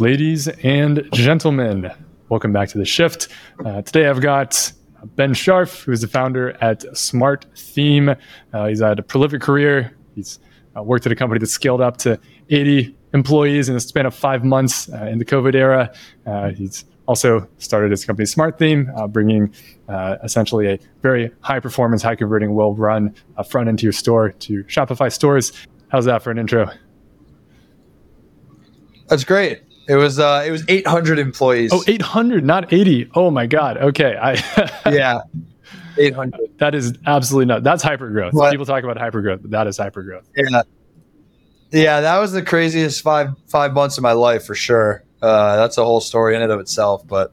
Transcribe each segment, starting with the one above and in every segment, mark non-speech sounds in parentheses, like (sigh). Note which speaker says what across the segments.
Speaker 1: Ladies and gentlemen, welcome back to the shift. Uh, today I've got Ben Sharf, who is the founder at Smart Theme. Uh, he's had a prolific career. He's uh, worked at a company that scaled up to 80 employees in the span of five months uh, in the COVID era. Uh, he's also started his company Smart Theme, uh, bringing essentially a very high performance, high converting, well run front end to your store to Shopify stores. How's that for an intro?
Speaker 2: That's great. It was uh, it was 800 employees.
Speaker 1: Oh, 800, not 80. Oh my god. Okay. I (laughs)
Speaker 2: yeah. 800.
Speaker 1: That is absolutely not. That's hyper growth. People talk about hyper growth, but that is hyper growth.
Speaker 2: Yeah. Yeah, that was the craziest five five months of my life for sure. Uh, that's a whole story in and of itself. But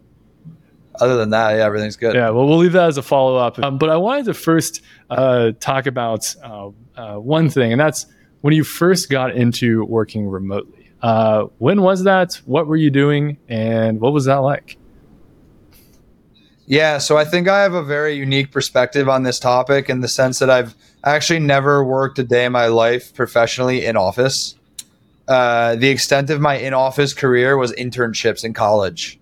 Speaker 2: other than that, yeah, everything's good.
Speaker 1: Yeah, well, we'll leave that as a follow up. Um, but I wanted to first uh, talk about uh, uh one thing, and that's when you first got into working remotely. Uh, when was that? What were you doing? And what was that like?
Speaker 2: Yeah, so I think I have a very unique perspective on this topic in the sense that I've actually never worked a day in my life professionally in office. Uh, the extent of my in-office career was internships in college.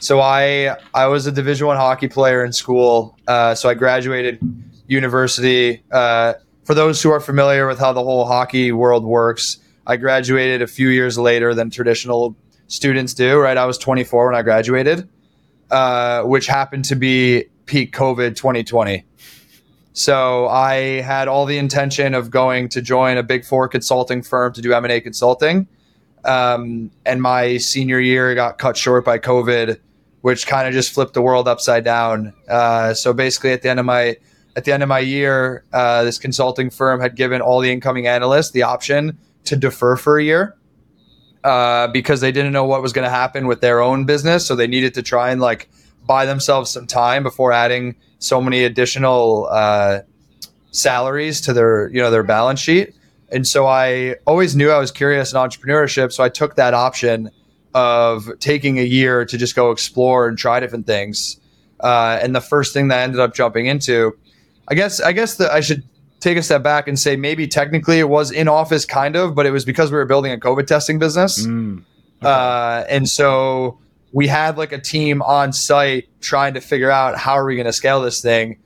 Speaker 2: So I I was a Division One hockey player in school. Uh, so I graduated university. Uh, for those who are familiar with how the whole hockey world works, I graduated a few years later than traditional students do, right? I was 24 when I graduated, uh, which happened to be peak COVID 2020. So I had all the intention of going to join a big four consulting firm to do M&A consulting. Um, and my senior year got cut short by COVID, which kind of just flipped the world upside down. Uh, so basically at the end of my, at the end of my year, uh, this consulting firm had given all the incoming analysts the option to defer for a year uh, because they didn't know what was going to happen with their own business. So they needed to try and like buy themselves some time before adding so many additional uh, salaries to their you know their balance sheet. And so I always knew I was curious in entrepreneurship. So I took that option of taking a year to just go explore and try different things. Uh, and the first thing that I ended up jumping into, I guess I guess that I should take a step back and say maybe technically it was in office kind of, but it was because we were building a COVID testing business. Mm, okay. uh, and so we had like a team on site trying to figure out how are we going to scale this thing.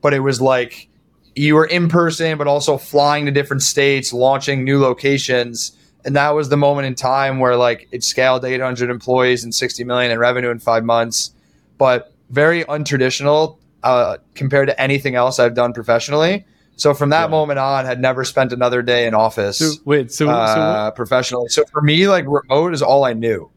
Speaker 2: But it was like you were in person, but also flying to different states, launching new locations. And that was the moment in time where like it scaled to 800 employees and 60 million in revenue in five months, but very untraditional uh, compared to anything else I've done professionally. So from that yeah. moment on, had never spent another day in office.
Speaker 1: So, wait, so,
Speaker 2: uh, so professionally. So for me, like remote is all I knew.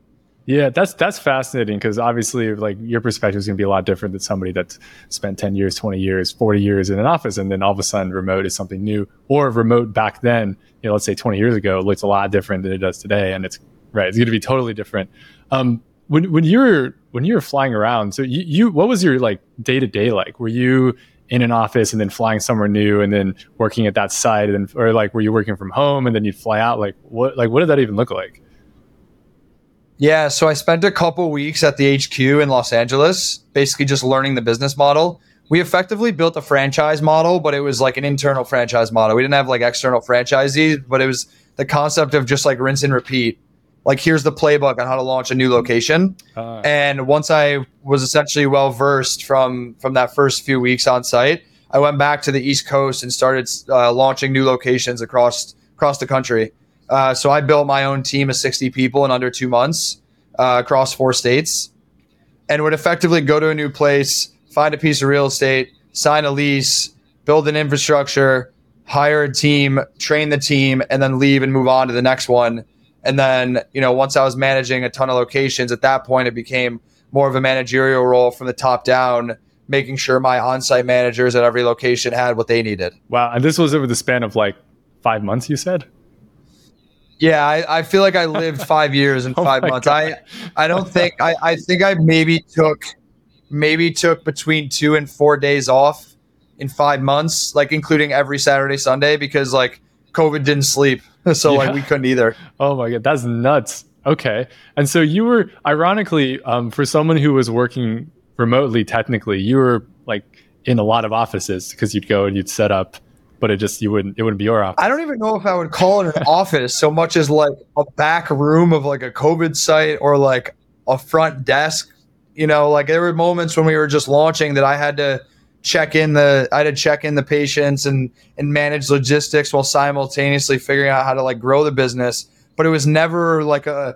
Speaker 1: Yeah, that's that's fascinating because obviously, like your perspective is going to be a lot different than somebody that's spent ten years, twenty years, forty years in an office, and then all of a sudden, remote is something new. Or remote back then, you know, let's say twenty years ago, looks a lot different than it does today, and it's right. It's going to be totally different. Um, when when you're when you were flying around, so you, you what was your like day to day like? Were you in an office and then flying somewhere new and then working at that site and or like were you working from home and then you'd fly out? Like what like what did that even look like?
Speaker 2: Yeah so i spent a couple weeks at the hq in los angeles basically just learning the business model. We effectively built a franchise model but it was like an internal franchise model. We didn't have like external franchisees but it was the concept of just like rinse and repeat like here's the playbook on how to launch a new location. Uh, and once I was essentially well versed from from that first few weeks on site, I went back to the East Coast and started uh, launching new locations across across the country. Uh, so I built my own team of 60 people in under two months uh, across four states, and would effectively go to a new place, find a piece of real estate, sign a lease, build an infrastructure, hire a team, train the team, and then leave and move on to the next one and then, you know, once I was managing a ton of locations, at that point, it became more of a managerial role from the top down, making sure my on site managers at every location had what they needed.
Speaker 1: Wow. And this was over the span of like five months, you said?
Speaker 2: Yeah, I, I feel like I lived (laughs) five years in oh five months. God. I I don't think I, I think I maybe took maybe took between two and four days off in five months, like including every Saturday, Sunday, because like COVID didn't sleep. (laughs) so yeah. like we couldn't either.
Speaker 1: Oh my god, that's nuts. Okay, and so you were ironically um, for someone who was working remotely, technically, you were like in a lot of offices because you'd go and you'd set up but it just you wouldn't it wouldn't be your office.
Speaker 2: I don't even know if I would call it an (laughs) office so much as like a back room of like a COVID site or like a front desk. You know, like there were moments when we were just launching that I had to check in the I had to check in the patients and and manage logistics while simultaneously figuring out how to like grow the business. But it was never like a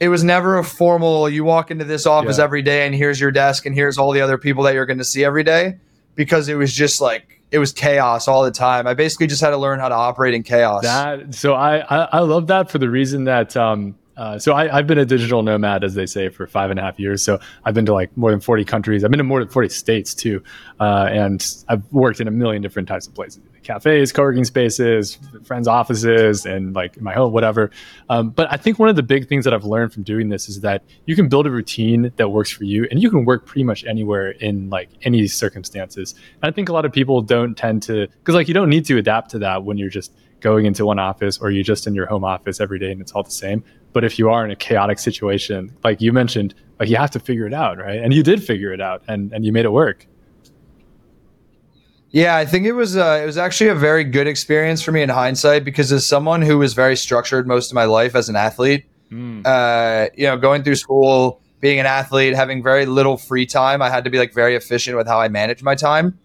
Speaker 2: it was never a formal you walk into this office
Speaker 1: Yeah.
Speaker 2: every day and here's your desk and here's all the other people that you're going to see every day because it was just like it was chaos all the time. I basically just had to learn how to operate in chaos.
Speaker 1: That so I, I I love that for the reason that um uh, so I, I've been a digital nomad, as they say, for five and a half years. So I've been to like more than forty countries. I've been to more than forty states too, uh, and I've worked in a million different types of places: cafes, co-working spaces, friends' offices, and like my home, whatever. Um, but I think one of the big things that I've learned from doing this is that you can build a routine that works for you, and you can work pretty much anywhere in like any circumstances. And I think a lot of people don't tend to because like you don't need to adapt to that when you're just going into one office or you're just in your home office every day and it's all the same. But if you are in a chaotic situation, like you mentioned, like you have to figure it out, right? And you did figure it out and, and you made it work.
Speaker 2: Yeah, I think it was uh, it was actually a very good experience for me in hindsight because as someone who was very structured most of my life as an athlete, uh, you know, going through school, being an athlete, having very little free time, I had to be like very efficient with how I managed my time.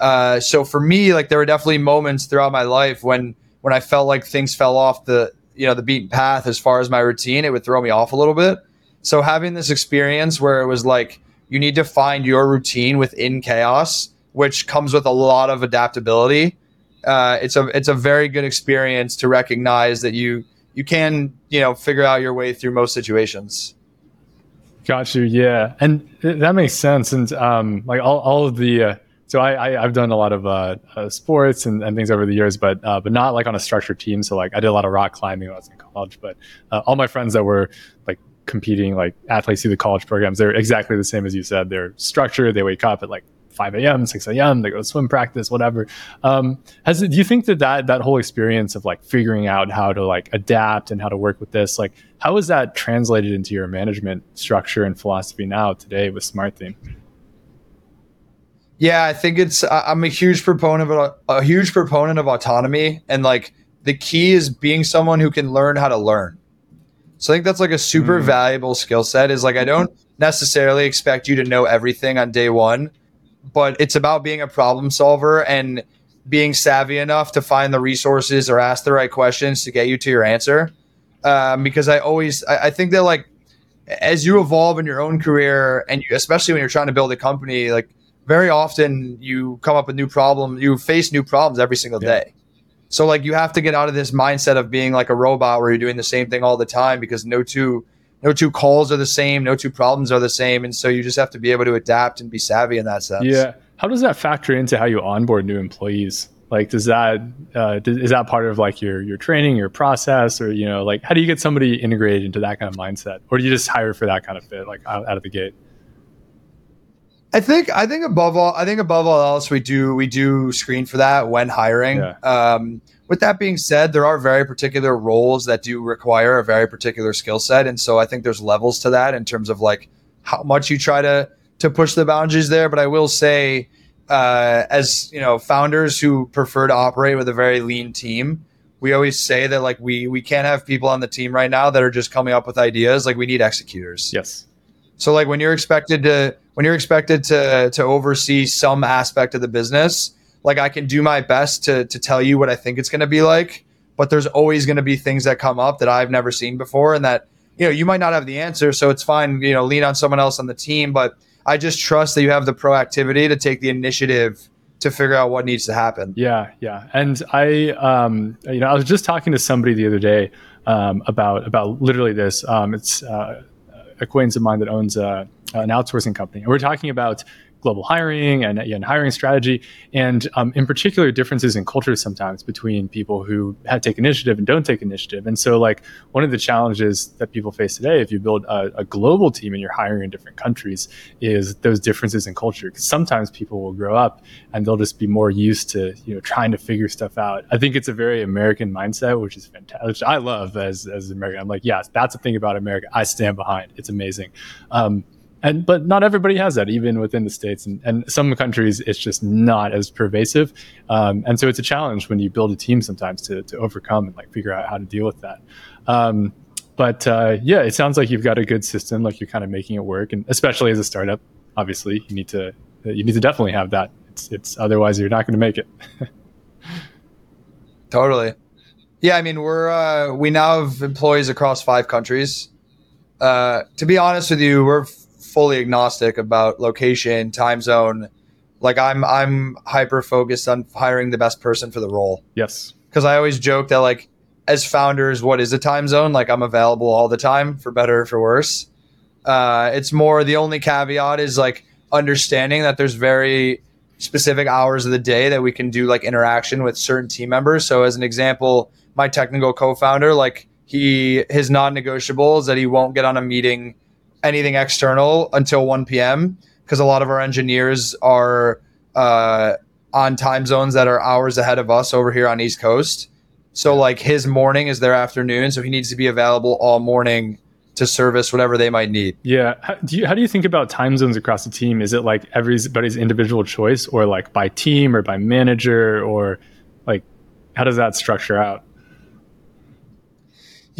Speaker 2: Uh, so for me, like there were definitely moments throughout my life when when I felt like things fell off the you know the beaten path as far as my routine, it would throw me off a little bit. So having this experience where it was like you need to find your routine within chaos, which comes with a lot of adaptability. Uh, it's a it's a very good experience to recognize that you you can you know figure out your way through most situations.
Speaker 1: Got you. Yeah. And th- that makes sense. And um, like all, all of the, uh, so I, I, I've done a lot of uh, uh, sports and, and things over the years, but uh, but not like on a structured team. So like I did a lot of rock climbing when I was in college. But uh, all my friends that were like competing, like athletes through the college programs, they're exactly the same as you said. They're structured. They wake up at like 5 a.m., 6 a.m. They go to swim practice, whatever. Um, has do you think that, that that whole experience of like figuring out how to like adapt and how to work with this, like how is that translated into your management structure and philosophy now today with Smart Theme?
Speaker 2: Yeah, I think it's. I'm a huge proponent of a, a huge proponent of autonomy, and like the key is being someone who can learn how to learn. So I think that's like a super
Speaker 1: Mm.
Speaker 2: valuable skill set. Is like I don't necessarily expect you to know everything on day one, but it's about being a problem solver and being savvy enough to find the resources or ask the right questions to get you to your answer. Um, because I always, I, I think that like as you evolve in your own career, and you, especially when you're trying to build a company, like very often you come up with new problems, you face new problems every single
Speaker 1: Yeah.
Speaker 2: day. So like you have to get out of this mindset of being like a robot where you're doing the same thing all the time because no two no two calls are the same, no two problems are the same, and so you just have to be able to adapt and be savvy in that sense.
Speaker 1: Yeah. How does that factor into how you onboard new employees? Like, does that uh, does, is that part of like your your training, your process, or you know, like how do you get somebody integrated into that kind of mindset, or do you just hire for that kind of fit, like out, out of the gate?
Speaker 2: I think I think above all I think above all else we do we do screen for that when hiring.
Speaker 1: Yeah.
Speaker 2: Um, with that being said, there are very particular roles that do require a very particular skill set, and so I think there's levels to that in terms of like how much you try to to push the boundaries there. But I will say, uh, as you know, founders who prefer to operate with a very lean team, we always say that like we we can't have people on the team right now that are just coming up with ideas. Like we need executors.
Speaker 1: Yes.
Speaker 2: So like when you're expected to when you're expected to to oversee some aspect of the business, like I can do my best to to tell you what I think it's going to be like, but there's always going to be things that come up that I've never seen before and that you know, you might not have the answer, so it's fine, you know, lean on someone else on the team, but I just trust that you have the proactivity to take the initiative to figure out what needs to happen.
Speaker 1: Yeah, yeah. And I, um, you know, I was just talking to somebody the other day um, about about literally this. Um, it's uh, acquaintance of mine that owns uh, an outsourcing company, and we're talking about global hiring and, and hiring strategy, and um, in particular differences in culture sometimes between people who have take initiative and don't take initiative. And so, like one of the challenges that people face today, if you build a, a global team and you're hiring in different countries, is those differences in culture. Because sometimes people will grow up and they'll just be more used to you know trying to figure stuff out. I think it's a very American mindset, which is fantastic. Which I love as as an American. I'm like, yes, that's the thing about America. I stand behind. It's amazing. Um, and but not everybody has that, even within the states, and, and some countries it's just not as pervasive, um, and so it's a challenge when you build a team sometimes to to overcome and like figure out how to deal with that. Um, but uh, yeah, it sounds like you've got a good system, like you're kind of making it work, and especially as a startup, obviously you need to you need to definitely have that. It's it's otherwise you're not going to make it. (laughs)
Speaker 2: totally. Yeah, I mean we're uh, we now have employees across five countries. Uh, to be honest with you, we're fully agnostic about location, time zone. Like I'm I'm hyper focused on hiring the best person for the role.
Speaker 1: Yes.
Speaker 2: Because I always joke that like as founders, what is a time zone? Like I'm available all the time for better or for worse. Uh, it's more the only caveat is like understanding that there's very specific hours of the day that we can do like interaction with certain team members. So as an example, my technical co-founder, like he his non-negotiable is that he won't get on a meeting anything external until 1 p.m. because a lot of our engineers are uh, on time zones that are hours ahead of us over here on East Coast. So like his morning is their afternoon, so he needs to be available all morning to service whatever they might need.
Speaker 1: Yeah. How do you how do you think about time zones across the team? Is it like everybody's individual choice or like by team or by manager or like how does that structure out?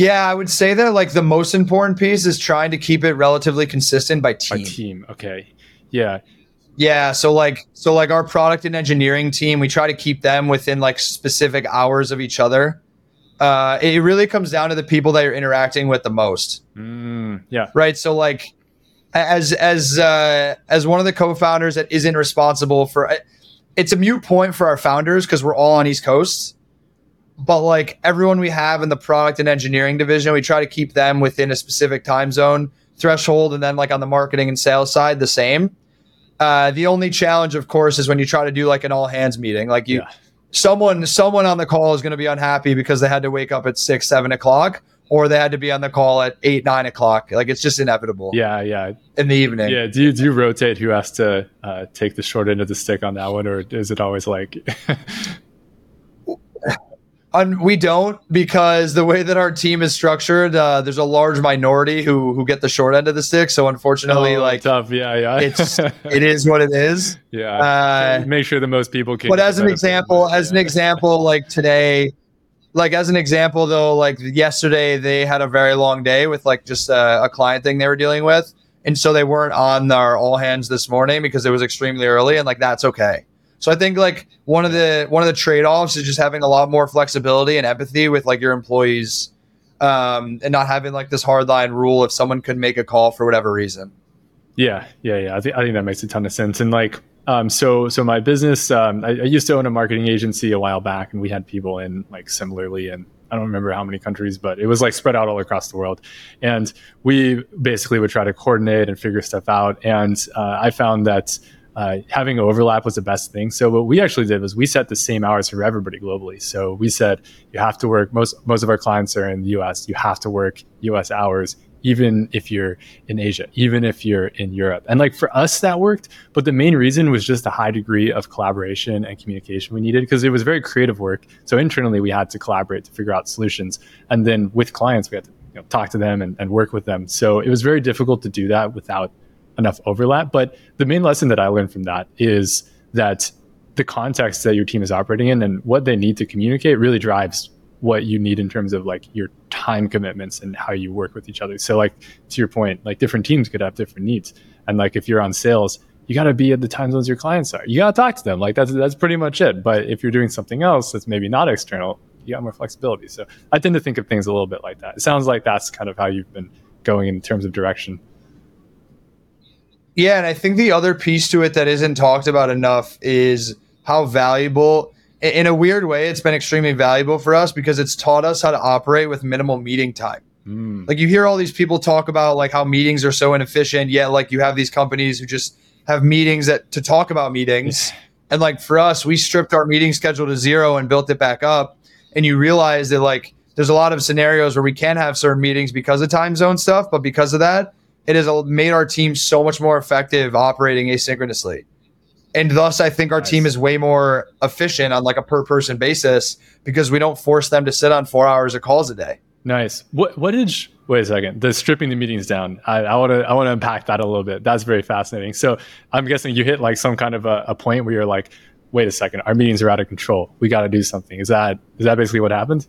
Speaker 2: Yeah, I would say that like the most important piece is trying to keep it relatively consistent by team.
Speaker 1: By team. Okay. Yeah.
Speaker 2: Yeah, so like so like our product and engineering team, we try to keep them within like specific hours of each other. Uh, it really comes down to the people that you're interacting with the most.
Speaker 1: Mm, yeah.
Speaker 2: Right. So like, as as uh, as one of the co-founders that isn't responsible for, it's a mute point for our founders because we're all on East Coast. But like everyone we have in the product and engineering division, we try to keep them within a specific time zone threshold, and then like on the marketing and sales side, the same. Uh, the only challenge, of course, is when you try to do like an all hands meeting. Like you, yeah. someone, someone on the call is going to be unhappy because they had to wake up at six, seven o'clock, or they had to be on the call at eight, nine o'clock. Like it's just inevitable.
Speaker 1: Yeah, yeah.
Speaker 2: In the evening.
Speaker 1: Yeah. Do you do you rotate who has to uh, take the short end of the stick on that one, or is it always like? (laughs)
Speaker 2: Un- we don't because the way that our team is structured, uh, there's a large minority who who get the short end of the stick. So unfortunately, oh, like
Speaker 1: tough, yeah, yeah,
Speaker 2: it's (laughs) it is what it is.
Speaker 1: Yeah, uh, make sure the most people can.
Speaker 2: But as an example, as yeah. an example, like today, like as an example though, like yesterday they had a very long day with like just a, a client thing they were dealing with, and so they weren't on our all hands this morning because it was extremely early, and like that's okay. So I think like one of the one of the trade offs is just having a lot more flexibility and empathy with like your employees, um, and not having like this hard line rule if someone could make a call for whatever reason.
Speaker 1: Yeah, yeah, yeah. I think I think that makes a ton of sense. And like, um, so so my business, um, I, I used to own a marketing agency a while back, and we had people in like similarly and I don't remember how many countries, but it was like spread out all across the world. And we basically would try to coordinate and figure stuff out. And uh, I found that uh, having overlap was the best thing. So what we actually did was we set the same hours for everybody globally. So we said you have to work. Most most of our clients are in the U.S. You have to work U.S. hours, even if you're in Asia, even if you're in Europe. And like for us, that worked. But the main reason was just a high degree of collaboration and communication we needed because it was very creative work. So internally, we had to collaborate to figure out solutions, and then with clients, we had to you know, talk to them and, and work with them. So it was very difficult to do that without enough overlap. But the main lesson that I learned from that is that the context that your team is operating in and what they need to communicate really drives what you need in terms of like your time commitments and how you work with each other. So like to your point, like different teams could have different needs. And like if you're on sales, you got to be at the time zones your clients are. You got to talk to them. Like that's that's pretty much it. But if you're doing something else that's maybe not external, you got more flexibility. So I tend to think of things a little bit like that. It sounds like that's kind of how you've been going in terms of direction.
Speaker 2: Yeah, and I think the other piece to it that isn't talked about enough is how valuable in a weird way it's been extremely valuable for us because it's taught us how to operate with minimal meeting time. Mm. Like you hear all these people talk about like how meetings are so inefficient, yet like you have these companies who just have meetings that to talk about meetings. and like for us, we stripped our meeting schedule to zero and built it back up. And you realize that like there's a lot of scenarios where we can have certain meetings because of time zone stuff, but because of that, it has made our team so much more effective operating asynchronously. And thus, I think our nice. team is way more efficient on like a per person basis because we don't force them to sit on four hours of calls a day.
Speaker 1: Nice. What what did wait a second. The stripping the meetings down. I want to I want to unpack that a little bit. That's very fascinating. So I'm guessing you hit like some kind of a, a point where you're like, wait a second, our meetings are out of control. We got to do something. Is that is that basically what happened?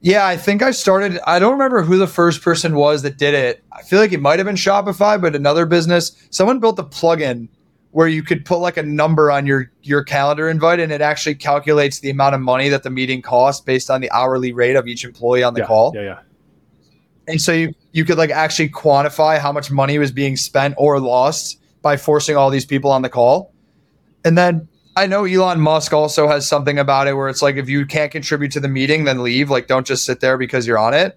Speaker 2: Yeah, I think I started. I don't remember who the first person was that did it. I feel like it might have been Shopify, but another business. Someone built a plugin where you could put like a number on your your calendar invite, and it actually calculates the amount of money that the meeting costs based on the hourly rate of each employee on the
Speaker 1: yeah,
Speaker 2: call.
Speaker 1: Yeah, yeah.
Speaker 2: And so you you could like actually quantify how much money was being spent or lost by forcing all these people on the call. And then I know Elon Musk also has something about it where it's like if you can't contribute to the meeting, then leave. Like don't just sit there because you're on it.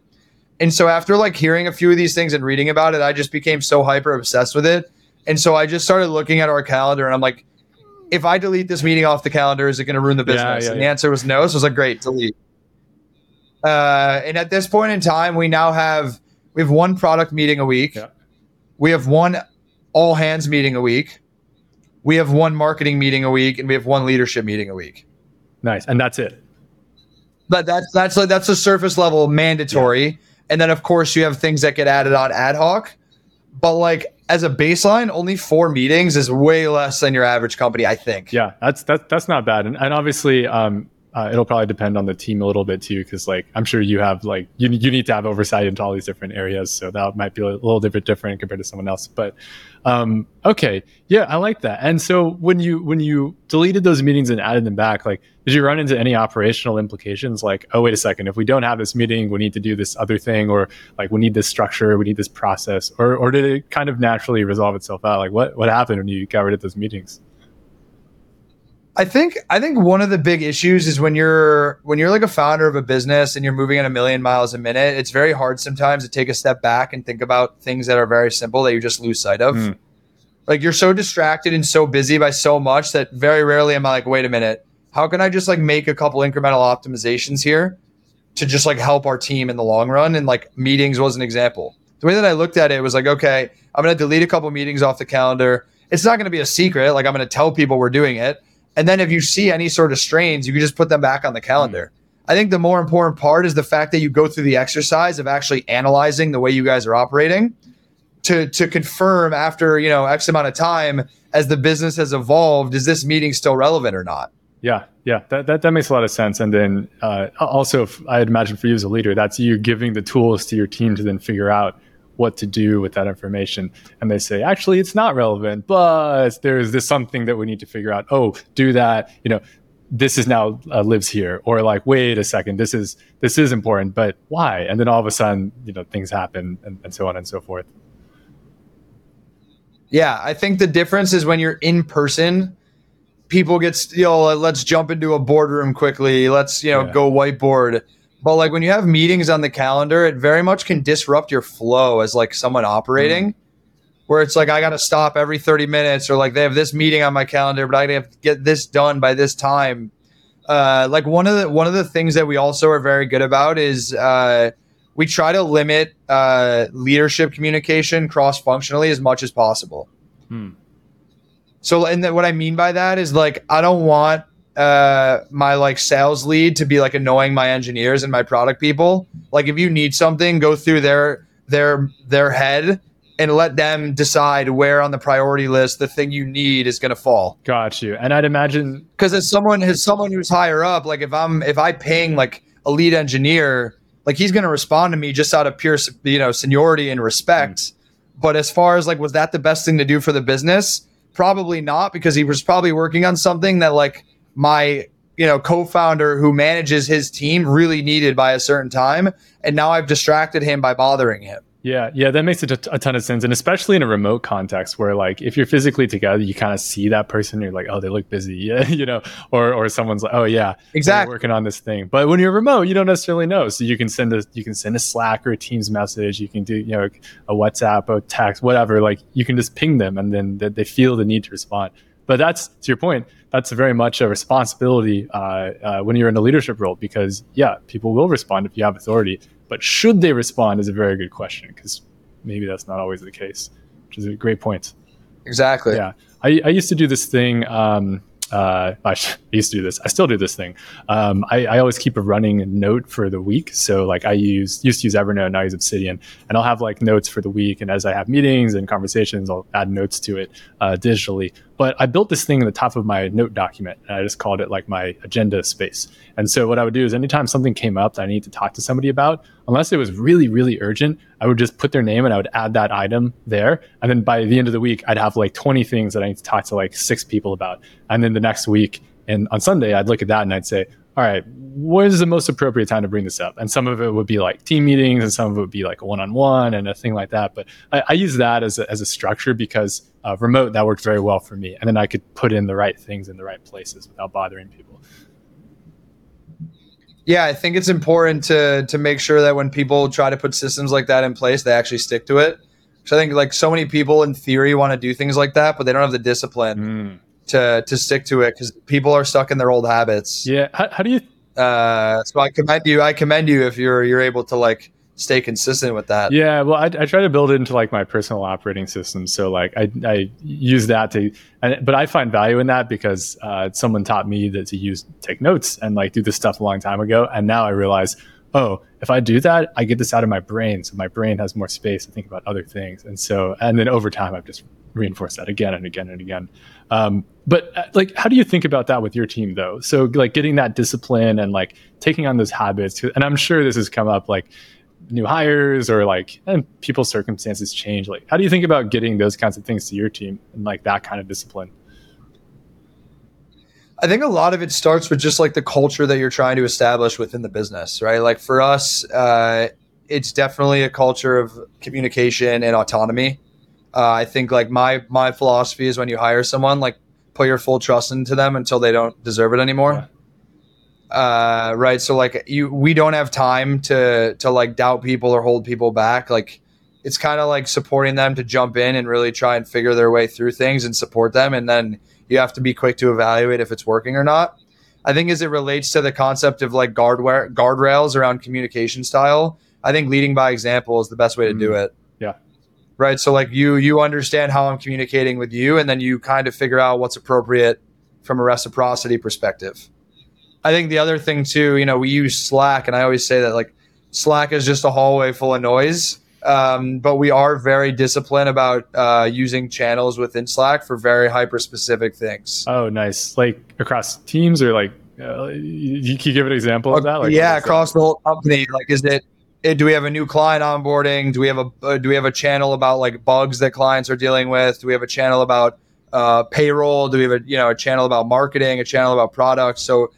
Speaker 2: And so after like hearing a few of these things and reading about it, I just became so hyper obsessed with it. And so I just started looking at our calendar and I'm like, if I delete this meeting off the calendar, is it going to ruin the business?
Speaker 1: Yeah, yeah,
Speaker 2: and the
Speaker 1: yeah.
Speaker 2: answer was no. So I was like, great, delete. Uh, and at this point in time, we now have we have one product meeting a week. We have one all hands meeting a week. We have one marketing meeting a week, and we have one leadership meeting a week.
Speaker 1: Nice. And that's it.
Speaker 2: But that's that's like that's a surface level mandatory. And then of course you have things that get added on ad hoc. But like as a baseline, only four meetings is way less than your average company, I think.
Speaker 1: Yeah, that's that's that's not bad. And, and obviously, um, uh, it'll probably depend on the team a little bit too, because like I'm sure you have like you you need to have oversight into all these different areas, so that might be a little bit different compared to someone else. But um, okay, yeah, I like that. And so when you when you deleted those meetings and added them back, like did you run into any operational implications? Like, oh wait a second, if we don't have this meeting, we need to do this other thing, or like we need this structure, we need this process, or or did it kind of naturally resolve itself out? Like what what happened when you got rid of those meetings?
Speaker 2: I think I think one of the big issues is when you're when you're like a founder of a business and you're moving at a million miles a minute, it's very hard sometimes to take a step back and think about things that are very simple that you just lose sight of.
Speaker 1: Mm.
Speaker 2: Like you're so distracted and so busy by so much that very rarely am I like, wait a minute, how can I just like make a couple incremental optimizations here to just like help our team in the long run? And like meetings was an example. The way that I looked at it was like, okay, I'm gonna delete a couple meetings off the calendar. It's not gonna be a secret. Like I'm gonna tell people we're doing it. And then if you see any sort of strains, you can just put them back on the calendar. I think the more important part is the fact that you go through the exercise of actually analyzing the way you guys are operating to to confirm after, you know, X amount of time as the business has evolved, is this meeting still relevant or not?
Speaker 1: Yeah, yeah, that, that, that makes a lot of sense. And then uh, also, if, I'd imagine for you as a leader, that's you giving the tools to your team to then figure out what to do with that information. And they say, actually, it's not relevant, but there's this something that we need to figure out. Oh, do that. You know, this is now uh, lives here, or like, wait a second, this is this is important, but why? And then all of a sudden, you know, things happen, and, and so on and so forth.
Speaker 2: Yeah, I think the difference is when you're in person, people get you know, let's jump into a boardroom quickly. Let's you know
Speaker 1: Yeah.
Speaker 2: go whiteboard. But like when you have meetings on the calendar, it very much can disrupt your flow as like someone operating. Where it's like I got to stop every 30 minutes, or like they have this meeting on my calendar, but I have to get this done by this time. Uh, like one of the one of the things that we also are very good about is uh, we try to limit uh, leadership communication cross functionally as much as possible.
Speaker 1: Hmm.
Speaker 2: So, and what I mean by that is like I don't want uh my like sales lead to be like annoying my engineers and my product people. Like if you need something, go through their their their head and let them decide where on the priority list the thing you need is going to fall.
Speaker 1: Got you. And I'd imagine,
Speaker 2: Because as someone as someone who's higher up, like if I'm if I ping like a lead engineer, like he's going to respond to me just out of pure you know seniority and respect. But as far as like was that the best thing to do for the business? Probably not because he was probably working on something that like my you know co-founder who manages his team really needed by a certain time and now I've distracted him by bothering him.
Speaker 1: Yeah, yeah, that makes a, t- a ton of sense, and especially in a remote context where, like, if you're physically together, you kind of see that person. You're like, oh, they look busy, (laughs) yeah, you know, or or someone's like, oh yeah,
Speaker 2: Exactly.
Speaker 1: working on this thing. But when you're remote, you don't necessarily know. So you can send a you can send a Slack or a Teams message. You can do you know a WhatsApp, a text, whatever. Like you can just ping them, and then they, they feel the need to respond. But that's to your point. That's very much a responsibility uh, uh, when you're in a leadership role because yeah, people will respond if you have authority. But should they respond is a very good question because maybe that's not always the case, which is a great point.
Speaker 2: Exactly.
Speaker 1: Yeah, I, I used to do this thing. Um, uh, I, used to do this. I still do this thing. Um, I, I, always keep a running note for the week. So like I use used to use Evernote, now I use Obsidian, and I'll have like notes for the week. And as I have meetings and conversations, I'll add notes to it uh, digitally. But I built this thing in the top of my note document, and I just called it like my agenda space. And so what I would do is anytime something came up that I need to talk to somebody about, unless it was really really urgent, I would just put their name and I would add that item there. And then by the end of the week, I'd have like 20 things that I need to talk to like six people about. And then the next week and on Sunday, I'd look at that and I'd say, all right, what is the most appropriate time to bring this up? And some of it would be like team meetings, and some of it would be like one on one and a thing like that. But I, I use that as a, as a structure because uh, remote that worked very well for me, and then I could put in the right things in the right places without bothering people.
Speaker 2: Yeah, I think it's important to to make sure that when people try to put systems like that in place, they actually stick to it. So I think like so many people in theory want to do things like that, but they don't have the discipline. Mm to to stick to it because people are stuck in their old habits.
Speaker 1: Yeah. How, how do you?
Speaker 2: Uh, so I commend you. I commend you if you're you're able to like stay consistent with that.
Speaker 1: Yeah, well, I, I, try to build it into like my personal operating system. So like I, I use that to, and, but I find value in that because uh, someone taught me that to use take notes and like do this stuff a long time ago, and now I realize, oh, if I do that, I get this out of my brain, so my brain has more space to think about other things, and so and then over time I've just reinforced that again and again and again. Um, but uh, like, how do you think about that with your team though? So like getting that discipline and like taking on those habits, and I'm sure this has come up like new hires or like and people's circumstances change. Like, how do you think about getting those kinds of things to your team and like that kind of discipline?
Speaker 2: I think a lot of it starts with just like the culture that you're trying to establish within the business, right? Like for us, uh, it's definitely a culture of communication and autonomy. Uh, I think like my my philosophy is when you hire someone, like put your full trust into them until they don't deserve it anymore. Yeah. Uh, right. So like you, we don't have time to to like doubt people or hold people back. Like it's kind of like supporting them to jump in and really try and figure their way through things and support them, and then you have to be quick to evaluate if it's working or not. I think as it relates to the concept of like guardware guardrails around communication style, I think leading by example is the best way to mm. do it right? So like you you understand how i'm communicating with you and then you kind of figure out what's appropriate from a reciprocity perspective. I think the other thing too you know we use slack and i always say that like slack is just a hallway full of noise um, but we are very disciplined about uh, using channels within slack for very hyper specific things.
Speaker 1: Oh nice. Like across teams or like uh, you can give an example of that? Like
Speaker 2: yeah across the whole company. Like is it do we have a new client onboarding? Do we have a uh, do we have a channel about like bugs that clients are dealing with? Do we have a channel about uh, payroll? Do we have a you know a channel about marketing? A channel about products? So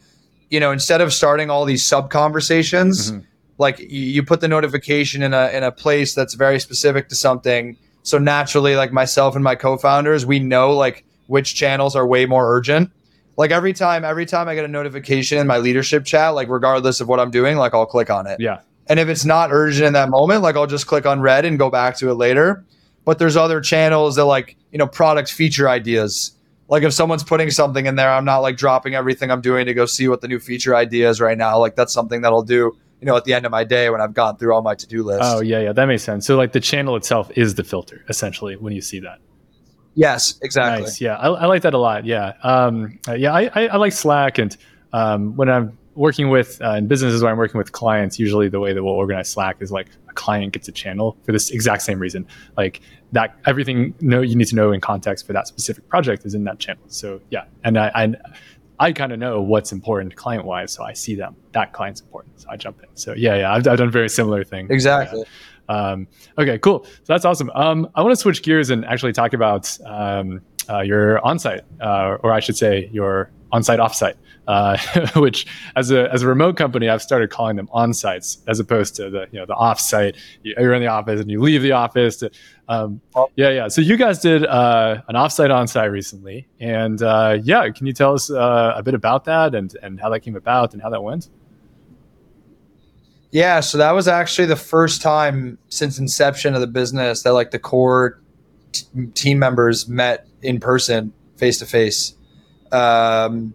Speaker 2: you know instead of starting all these sub conversations, mm-hmm. like you, you put the notification in a in a place that's very specific to something. So naturally, like myself and my co-founders, we know like which channels are way more urgent. Like every time, every time I get a notification in my leadership chat, like regardless of what I'm doing, like I'll click on it.
Speaker 1: Yeah.
Speaker 2: And if it's not urgent in that moment, like I'll just click on red and go back to it later. But there's other channels that like, you know, product feature ideas. Like if someone's putting something in there, I'm not like dropping everything I'm doing to go see what the new feature idea is right now. Like that's something that I'll do, you know, at the end of my day when I've gone through all my to-do list.
Speaker 1: Oh yeah, yeah, that makes sense. So like the channel itself is the filter essentially when you see that.
Speaker 2: Yes, exactly.
Speaker 1: Nice. Yeah, I, I like that a lot. Yeah, um, yeah, I, I, I like Slack, and um, when I'm working with uh, in businesses where I'm working with clients, usually the way that we'll organize Slack is like a client gets a channel for this exact same reason. Like that, everything know you need to know in context for that specific project is in that channel. So yeah, and I I, I kind of know what's important client wise, so I see them that client's important, so I jump in. So yeah, yeah, I've, I've done very similar things.
Speaker 2: Exactly.
Speaker 1: Yeah. Um, okay, cool. So that's awesome. Um, I want to switch gears and actually talk about um, uh, your onsite, uh, or I should say your onsite offsite uh, (laughs) which as a as a remote company, I've started calling them on sites as opposed to the you know the off site. You're in the office and you leave the office. To, um, yeah, yeah. So you guys did uh, an offsite on site recently, and uh, yeah, can you tell us uh, a bit about that and and how that came about and how that went?
Speaker 2: Yeah, so that was actually the first time since inception of the business that like the core t- team members met in person, face to face. Um,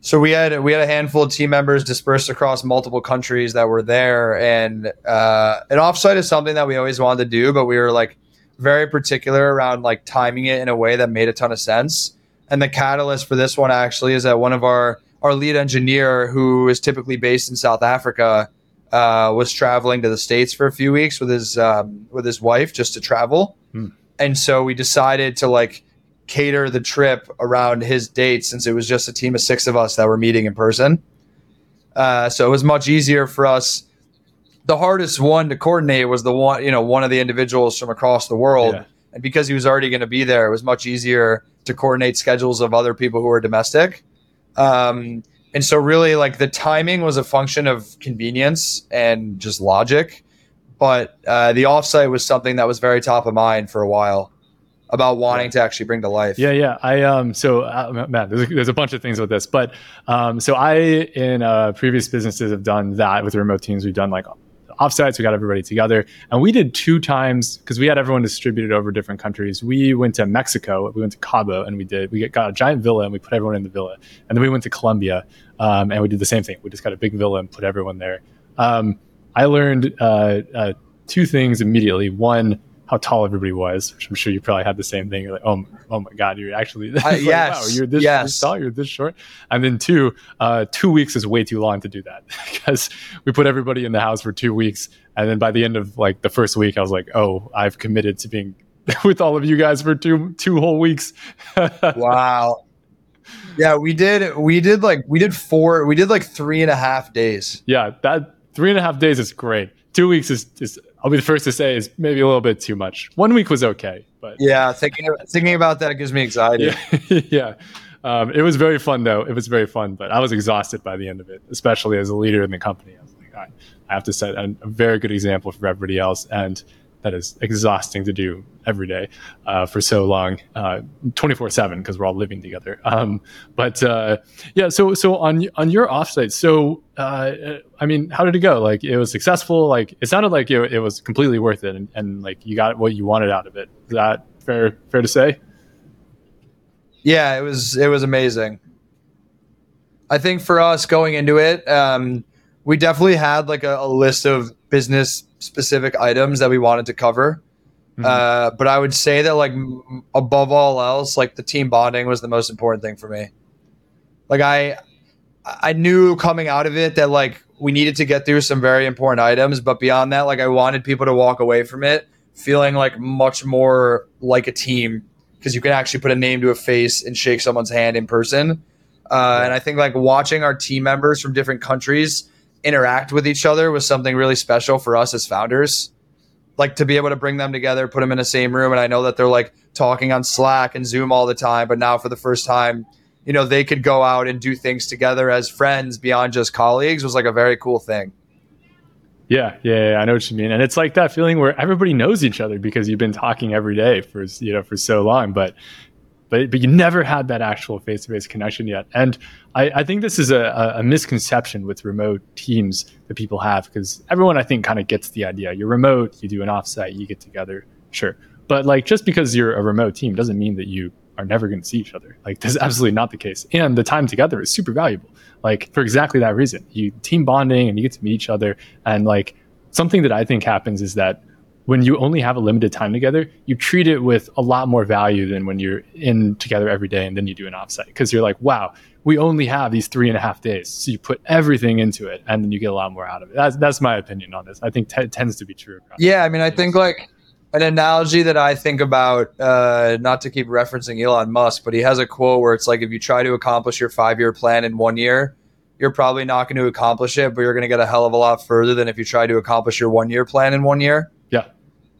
Speaker 2: so we had we had a handful of team members dispersed across multiple countries that were there, and uh, an offsite is something that we always wanted to do, but we were like very particular around like timing it in a way that made a ton of sense. And the catalyst for this one actually is that one of our our lead engineer, who is typically based in South Africa, uh, was traveling to the states for a few weeks with his um, with his wife just to travel,
Speaker 1: Hmm.
Speaker 2: and so we decided to like cater the trip around his date since it was just a team of six of us that were meeting in person. Uh, so it was much easier for us. The hardest one to coordinate was the one, you know, one of the individuals from across the world.
Speaker 1: Yeah.
Speaker 2: And because he was already going to be there, it was much easier to coordinate schedules of other people who were domestic. Um, and so, really, like the timing was a function of convenience and just logic. But uh, the offsite was something that was very top of mind for a while about wanting to actually bring to life.
Speaker 1: Yeah, yeah. I um so uh, man, there's a, there's a bunch of things with this, but um so I in uh, previous businesses have done that with remote teams. We've done like offsites. We got everybody together, and we did two times because we had everyone distributed over different countries. We went to Mexico. We went to Cabo, and we did we got a giant villa, and we put everyone in the villa. And then we went to Colombia, um, and we did the same thing. We just got a big villa and put everyone there. Um, I learned uh, uh, two things immediately. One, how tall everybody was, which I'm sure you probably had the same thing. You're like, oh, my- oh my god, you're actually it's (laughs) like,
Speaker 2: yes,
Speaker 1: wow, you're this,
Speaker 2: yes.
Speaker 1: this tall, you're this short. And then two, uh, two weeks is way too long to do that (laughs) because we put everybody in the house for two weeks, and then by the end of like the first week, I was like, oh, I've committed to being (laughs) with all of you guys for two two whole weeks.
Speaker 2: Wow. Yeah, we did. We did like we did four. We did like three and a half days.
Speaker 1: yeah, that three and a half days is great. Two weeks is, is I'll be the first to say is maybe a little bit too much. One week was okay, but
Speaker 2: Yeah, thinking thinking about that gives me anxiety.
Speaker 1: yeah, (laughs) yeah. Um, it was very fun though. It was very fun, but I was exhausted by the end of it, especially as a leader in the company. I was like, I, I have to set a, a very good example for everybody else, and that is exhausting to do every day uh, for so long, twenty four seven, because we're all living together. Um, but uh, yeah, so so on on your offsite, so uh, I mean, how did it go? Like, it was successful. Like, it sounded like it, it was completely worth it, and, and like you got what you wanted out of it. Is that fair? Fair to say?
Speaker 2: Yeah, it was it was amazing. I think for us going into it, um, we definitely had like a, a list of business specific items that we wanted to cover.
Speaker 1: Mhm.
Speaker 2: Uh, but I would say that like above all else, like the team bonding was the most important thing for me. Like I, I knew coming out of it that like we needed to get through some very important items, but beyond that, like I wanted people to walk away from it feeling like much more like a team because you can actually put a name to a face and shake someone's hand in person. Uh, and I think like watching our team members from different countries interact with each other was something really special for us as founders. Like to be able to bring them together, put them in the same room, and I know that they're like talking on Slack and Zoom all the time, but now for the first time, you know, they could go out and do things together as friends beyond just colleagues was like a very cool thing.
Speaker 1: Yeah, yeah, yeah, I know what you mean, and it's like that feeling where everybody knows each other because you've been talking every day for you know for so long, but but but you never had that actual face to face connection yet. And I, I think this is a, a- misconception with remote teams that people have because everyone I think kind of gets the idea. You're remote, you do an offsite, you get together, sure, but like just because you're a remote team doesn't mean that you are never going to see each other. Like that's (laughs) absolutely not the case. And the time together is super valuable. Like for exactly that reason, you team bonding and you get to meet each other. And like something that I think happens is that when you only have a limited time together, you treat it with a lot more value than when you're in together every day and then you do an offsite because you're like, wow, we only have these three and a half days. So you put everything into it and then you get a lot more out of it. That's, that's my opinion on this. I think t- tends to be true.
Speaker 2: Yeah, I mean, I think like an analogy that I think about, uh, not to keep referencing Elon Musk, but he has a quote where it's like, if you try to accomplish your five year plan in one year, you're probably not going to accomplish it, but you're going to get a hell of a lot further than if you try to accomplish your one year plan in one year.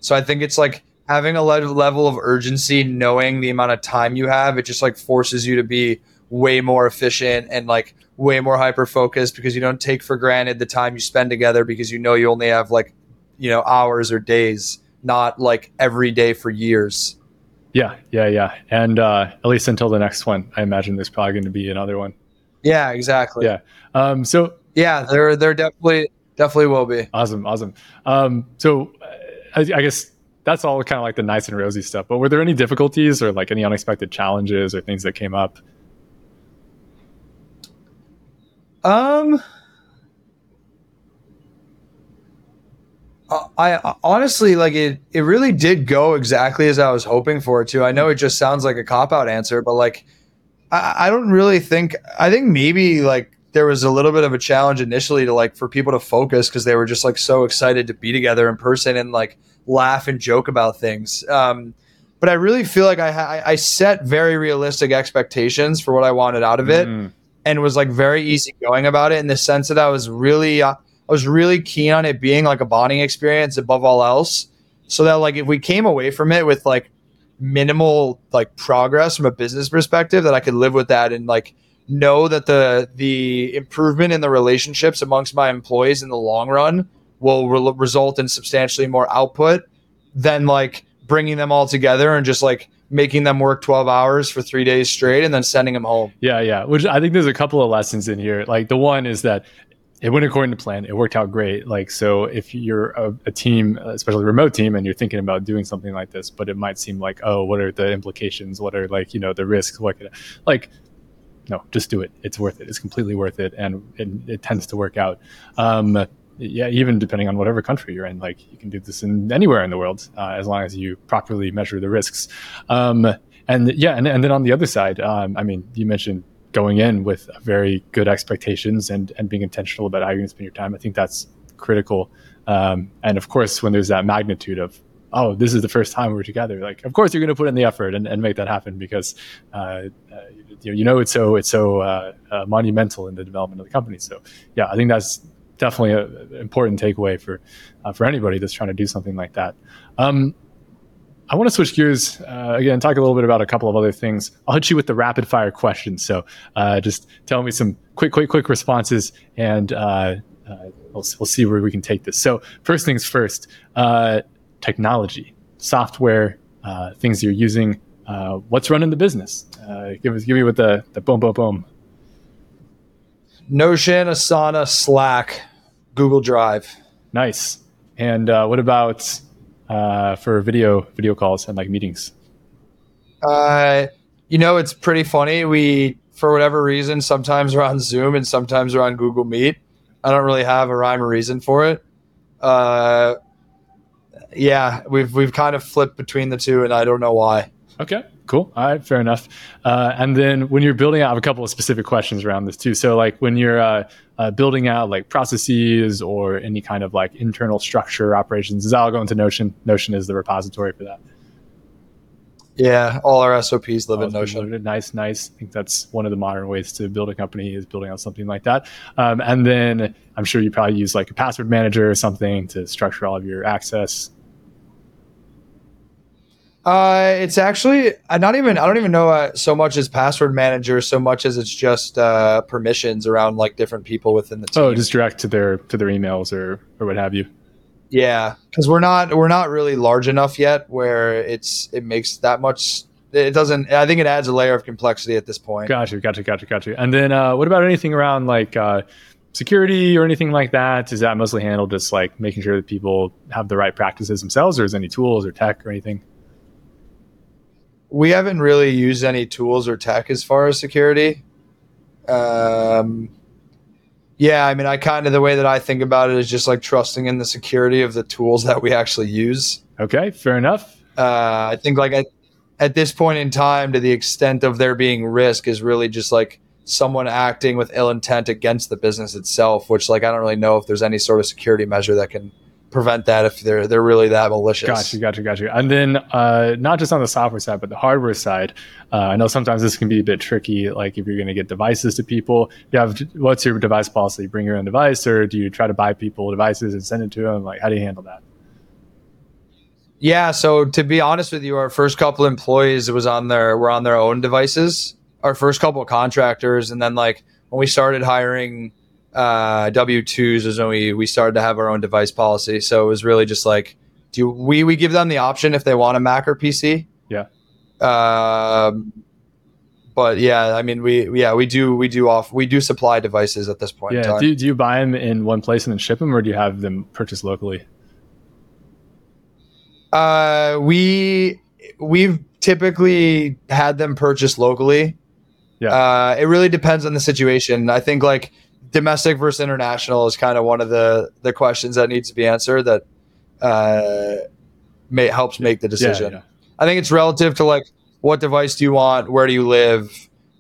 Speaker 2: So I think it's like having a level of urgency, knowing the amount of time you have, it just like forces you to be way more efficient and like way more hyper focused because you don't take for granted the time you spend together because you know you only have like, you know, hours or days, not like every day for years.
Speaker 1: Yeah, yeah, yeah. And uh, at least until the next one, I imagine there's probably going to be another one.
Speaker 2: Yeah, exactly.
Speaker 1: Yeah. Um, so
Speaker 2: Yeah, there there definitely definitely will be.
Speaker 1: awesome, awesome. Um, so I, guess that's all kind of like the nice and rosy stuff. But were there any difficulties or like any unexpected challenges or things that came up?
Speaker 2: Um, I, I honestly like it. It really did go exactly as I was hoping for it to. I know it just sounds like a cop out answer, but like I, I don't really think. I think maybe like there was a little bit of a challenge initially to like for people to focus because they were just like so excited to be together in person and like laugh and joke about things. Um, but I really feel like I, I set very realistic expectations for what I wanted out of it, mm. and was like very easygoing about it in the sense that I was really uh, I was really keen on it being like a bonding experience above all else, so that like if we came away from it with like minimal like progress from a business perspective, that I could live with that and like know that the the improvement in the relationships amongst my employees in the long run will re- result in substantially more output than like bringing them all together and just like making them work 12 hours for three days straight and then sending them home.
Speaker 1: Yeah, yeah. Which I think there's a couple of lessons in here. Like the one is that it went according to plan. It worked out great. Like so, if you're a, a, team, especially a remote team, and you're thinking about doing something like this, but it might seem like, oh, what are the implications? What are like you know the risks? What could like no, just do it. It's worth it. It's completely worth it, and it, it tends to work out. Um, yeah, even depending on whatever country you're in, like you can do this in anywhere in the world uh, as long as you properly measure the risks. Um, and yeah, and, and then on the other side, um, I mean, you mentioned going in with very good expectations and and being intentional about how you're going to spend your time. I think that's critical. Um, and of course, when there's that magnitude of oh, this is the first time we're together. Like, of course, you're going to put in the effort and, and make that happen because uh, uh, you know it's so it's so uh, uh, monumental in the development of the company. So, yeah, I think that's definitely an important takeaway for uh, for anybody that's trying to do something like that. Um, I want to switch gears uh, again, talk a little bit about a couple of other things. I'll hit you with the rapid fire questions. So uh, just tell me some quick, quick, quick responses, and uh, uh we'll, we'll see where we can take this. So first things first, technology, software, uh, things you're using. what's running the business? give us, give me with the the boom, boom, boom.
Speaker 2: Notion, Asana, Slack, Google Drive.
Speaker 1: Nice. And uh, what about uh, for video video calls and like meetings?
Speaker 2: Uh, you know, it's pretty funny. We, for whatever reason, sometimes we're on Zoom and sometimes we're on Google Meet. I don't really have a rhyme or reason for it. Uh, yeah, we've we've kind of flipped between the two, and I don't know why.
Speaker 1: Okay. Cool. All right. Fair enough. Uh, and then when you're building out, I have a couple of specific questions around this too. So, like when you're uh, uh, building out like processes or any kind of like internal structure operations, is that all going to Notion? Notion is the repository for that.
Speaker 2: Yeah, all our SOPs live in Notion.
Speaker 1: Nice, nice. I think that's one of the modern ways to build a company is building out something like that. Um, and then I'm sure you probably use like a password manager or something to structure all of your access
Speaker 2: uh, it's actually uh, not even. I don't even know uh, so much as password manager, so much as it's just uh, permissions around like different people within the
Speaker 1: oh, team. Oh, just direct to their to their emails or or what have you.
Speaker 2: Yeah, because we're not we're not really large enough yet where it's it makes that much. It doesn't. I think it adds a layer of complexity at this point.
Speaker 1: Gotcha, gotcha, gotcha, gotcha. And then uh, what about anything around like? Uh, security or anything like that? Is that mostly handled just like making sure that people have the right practices themselves, or is any tools or tech or anything?
Speaker 2: We haven't really used any tools or tech as far as security. Um, yeah, I mean, I kind of the way that I think about it is just like trusting in the security of the tools that we actually use.
Speaker 1: Okay, fair enough.
Speaker 2: Uh, I think like at, at this point in time, to the extent of there being risk, is really just like someone acting with ill intent against the business itself. Which like I don't really know if there's any sort of security measure that can prevent that if they're they're really that malicious.
Speaker 1: Gotcha, gotcha, gotcha. And then uh, not just on the software side, but the hardware side. Uh, I know sometimes this can be a bit tricky. Like if you're going to get devices to people, you have what's your device policy? Bring your own device, or do you try to buy people devices and send it to them? Like how do you handle that?
Speaker 2: Yeah, so to be honest with you, our first couple employees was on their were on their own devices. Our first couple contractors, and then like when we started hiring uh, W twos was when we we started to have our own device policy. So it was really just like, do we we give them the option if they want a Mac or PC?
Speaker 1: Yeah.
Speaker 2: Um, but yeah, I mean, we yeah we do we do off we do supply devices at this point.
Speaker 1: Yeah. Do do you buy them in one place and then ship them, or do you have them purchased locally?
Speaker 2: Uh, we we've typically had them purchased locally.
Speaker 1: Yeah.
Speaker 2: Uh, it really depends on the situation. I think like domestic versus international is kind of one of the the questions that needs to be answered that uh, may, helps make the decision. Yeah, yeah. I think it's relative to like what device do you want, where do you live,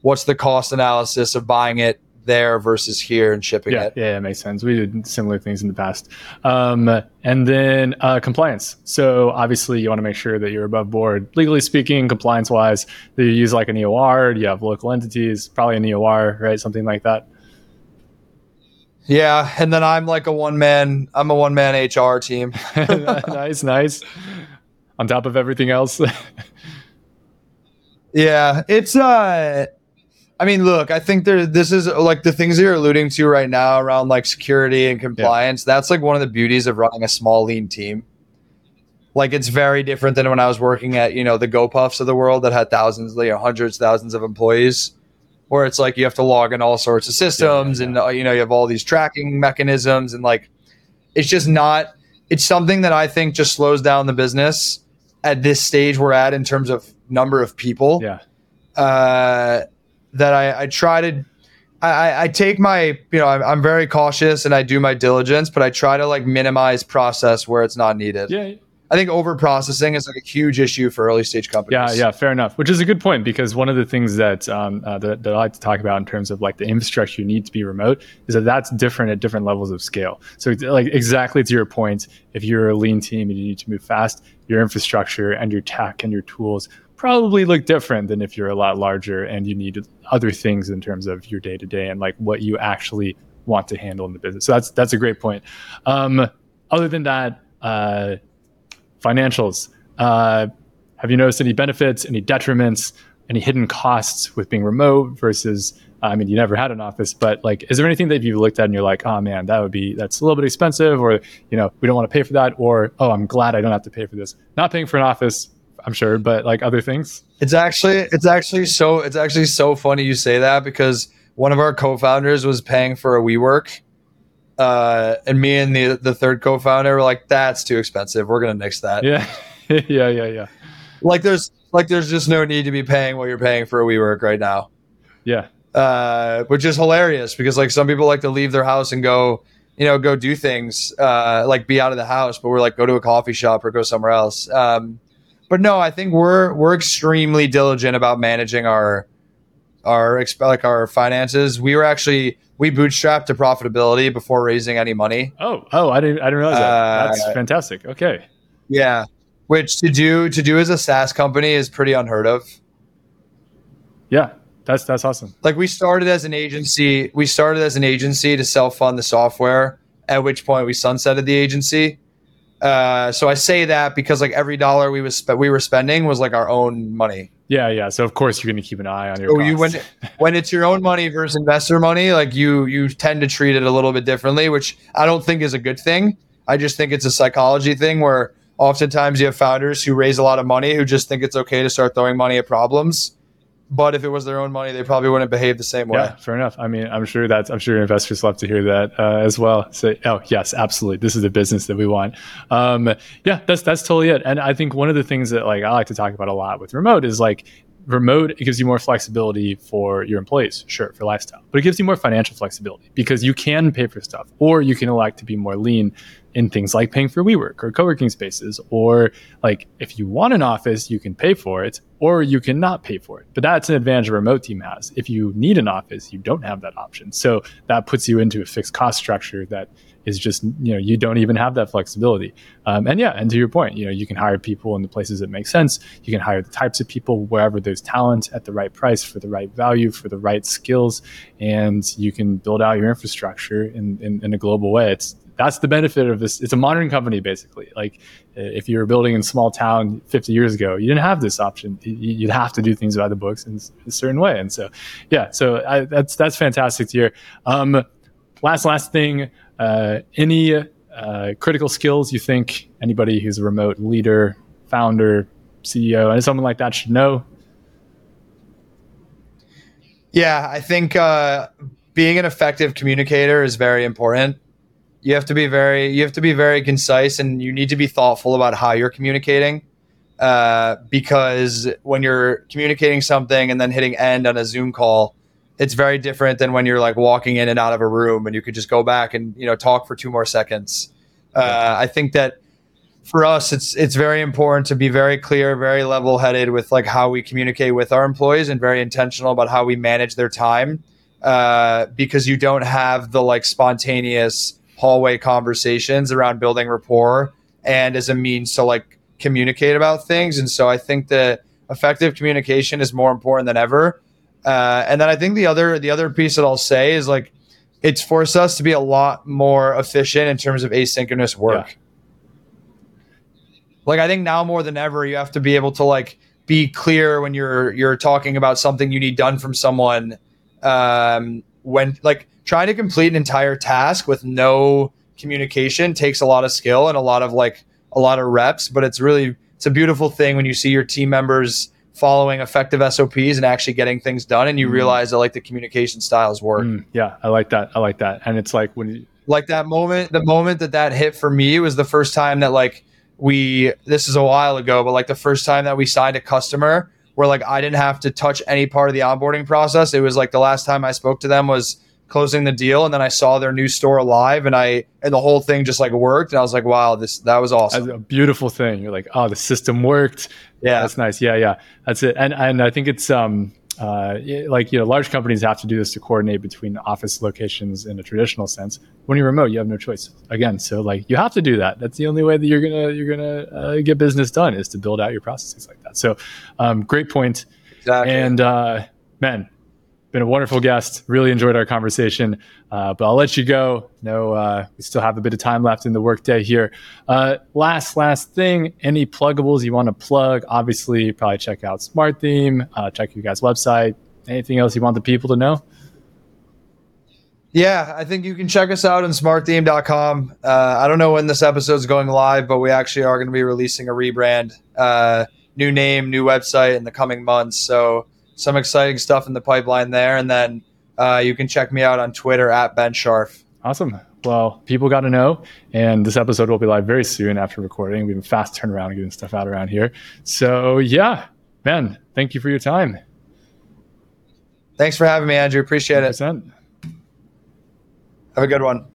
Speaker 2: what's the cost analysis of buying it there versus here and shipping
Speaker 1: yeah,
Speaker 2: it.
Speaker 1: Yeah, it makes sense. We did similar things in the past. Um, and then uh, compliance. So obviously, you want to make sure that you're above board, legally speaking, compliance wise. That you use like an EOR. You have local entities, probably an EOR, right? Something like that.
Speaker 2: Yeah, and then I'm like a one man. I'm a one man HR team. (laughs)
Speaker 1: nice, nice. On top of everything else. (laughs)
Speaker 2: yeah, it's uh I mean, look, I think there this is like the things you're alluding to right now around like security and compliance. Yeah. That's like one of the beauties of running a small lean team. Like it's very different than when I was working at, you know, the GoPuffs of the world that had thousands, you know, hundreds, thousands of employees, where it's like you have to log in all sorts of systems yeah, yeah, and uh, you know, you have all these tracking mechanisms and like it's just not it's something that I think just slows down the business at this stage we're at in terms of number of people.
Speaker 1: Yeah.
Speaker 2: Uh that I, I try to I, I take my you know I'm, I'm very cautious and I do my diligence, but I try to like minimize process where it's not needed.
Speaker 1: Yeah.
Speaker 2: I think over processing is like a huge issue for early stage companies.
Speaker 1: Yeah, yeah, fair enough. Which is a good point because one of the things that, um, uh, that, that I like to talk about in terms of like the infrastructure you need to be remote is that that's different at different levels of scale. So like exactly to your point, if you're a lean team and you need to move fast, your infrastructure and your tech and your tools probably look different than if you're a lot larger and you need other things in terms of your day to day and like what you actually want to handle in the business. So that's that's a great point. Um, other than that, uh, financials. Uh, have you noticed any benefits, any detriments, any hidden costs with being remote versus? Uh, I mean, you never had an office, but like, is there anything that you've looked at and you're like, oh man, that would be that's a little bit expensive, or you know, we don't want to pay for that, or oh, I'm glad I don't have to pay for this. Not paying for an office I'm sure, but like other things.
Speaker 2: It's actually it's actually so it's actually so funny you say that because one of our co-founders was paying for a WeWork. Uh, and me and the the third co-founder were like, "That's too expensive. We're gonna nix that."
Speaker 1: Yeah, (laughs) yeah, yeah, yeah.
Speaker 2: Like there's like there's just no need to be paying what you're paying for a WeWork right now.
Speaker 1: Yeah.
Speaker 2: Uh, which is hilarious because like some people like to leave their house and go, you know, go do things, uh, like be out of the house, but we're like go to a coffee shop or go somewhere else. Um, but no, I think we're we're extremely diligent about managing our our exp- like our finances. We were actually we bootstrapped to profitability before raising any money.
Speaker 1: Oh, oh, I didn't I didn't realize that. Uh, That's fantastic. Okay.
Speaker 2: Yeah, which to do to do as a SaaS company is pretty unheard of.
Speaker 1: Yeah, that's that's awesome.
Speaker 2: Like we started as an agency, we started as an agency to self fund the software. At which point we sunsetted the agency uh, so I say that because like every dollar we was spe- we were spending was like our own money.
Speaker 1: Yeah, yeah. So of course you're going to keep an eye on your.
Speaker 2: So you when (laughs) when it's your own money versus investor money, like you you tend to treat it a little bit differently, which I don't think is a good thing. I just think it's a psychology thing where oftentimes you have founders who raise a lot of money who just think it's okay to start throwing money at problems but if it was their own money, they probably wouldn't behave the same way.
Speaker 1: Yeah, fair enough. I mean, I'm sure that's I'm sure investors love to hear that uh, as well. Say, oh yes, absolutely, this is the business that we want. Um, yeah, that's that's totally it. And I think one of the things that like I like to talk about a lot with remote is like remote it gives you more flexibility for your employees sure for lifestyle but it gives you more financial flexibility because you can pay for stuff or you can elect to be more lean in things like paying for WeWork or co-working spaces or like if you want an office you can pay for it or you cannot pay for it. But that's an advantage a remote team has. If you need an office you don't have that option. So that puts you into a fixed cost structure that is just you know you don't even have that flexibility. Um, and yeah and to your point you know you can hire people in the places that make sense. You can hire the types of people wherever there's talent at the right price for the right value for the right skills and you can build out your infrastructure in, in, in a global way. It's that's the benefit of this. It's a modern company basically. Like if you were building in a small town 50 years ago you didn't have this option. You'd have to do things by the books in a certain way. And so yeah so I, that's that's fantastic to hear. Um, last last thing uh, any uh, critical skills you think anybody who's a remote leader, founder, CEO, and someone like that should know?
Speaker 2: Yeah, I think uh, being an effective communicator is very important. You have to be very you have to be very concise, and you need to be thoughtful about how you're communicating. Uh, because when you're communicating something and then hitting end on a Zoom call, it's very different than when you're like walking in and out of a room and you could just go back and you know talk for two more seconds. Uh, I think that for us, it's it's very important to be very clear, very level headed with like how we communicate with our employees, and very intentional about how we manage their time, uh, because you don't have the like spontaneous hallway conversations around building rapport and as a means to like communicate about things. And so I think that effective communication is more important than ever. Uh, and then I think the other the other piece that I'll say is like it's forced us to be a lot more efficient in terms of asynchronous work. Yeah. Like I think now more than ever, you have to be able to like be clear when you're you're talking about something you need done from someone. Um, when like trying to complete an entire task with no communication takes a lot of skill and a lot of like a lot of reps, but it's really it's a beautiful thing when you see your team members following effective SOPs and actually getting things done and you mm. realize that like the communication styles work. Mm,
Speaker 1: yeah, I like that. I like that. And it's like when you
Speaker 2: like that moment, the moment that that hit for me was the first time that like we this is a while ago, but like the first time that we signed a customer where like I didn't have to touch any part of the onboarding process. It was like the last time I spoke to them was closing the deal and then I saw their new store live and I and the whole thing just like worked and I was like wow this that was awesome.
Speaker 1: That's a beautiful thing. You're like oh the system worked. Yeah. That's nice. Yeah, yeah. That's it. And and I think it's um uh, like you know large companies have to do this to coordinate between office locations in a traditional sense when you're remote you have no choice again so like you have to do that that's the only way that you're gonna you're gonna uh, get business done is to build out your processes like that so um, great point exactly. and uh, man been a wonderful guest. Really enjoyed our conversation. Uh, but I'll let you go. No, uh, we still have a bit of time left in the workday here. Uh, last, last thing. Any pluggables you want to plug? Obviously, probably check out Smart Theme. Uh, check your guys' website. Anything else you want the people to know?
Speaker 2: Yeah, I think you can check us out on smarttheme.com. Uh, I don't know when this episode is going live, but we actually are going to be releasing a rebrand, uh, new name, new website in the coming months. So some exciting stuff in the pipeline there. And then uh, you can check me out on Twitter at Ben Sharf.
Speaker 1: Awesome. Well, people got to know, and this episode will be live very soon after recording. We have a fast turnaround and getting stuff out around here. So, yeah, Ben, thank you for your time.
Speaker 2: Thanks for having me, Andrew. Appreciate 100%. it. Have a good one.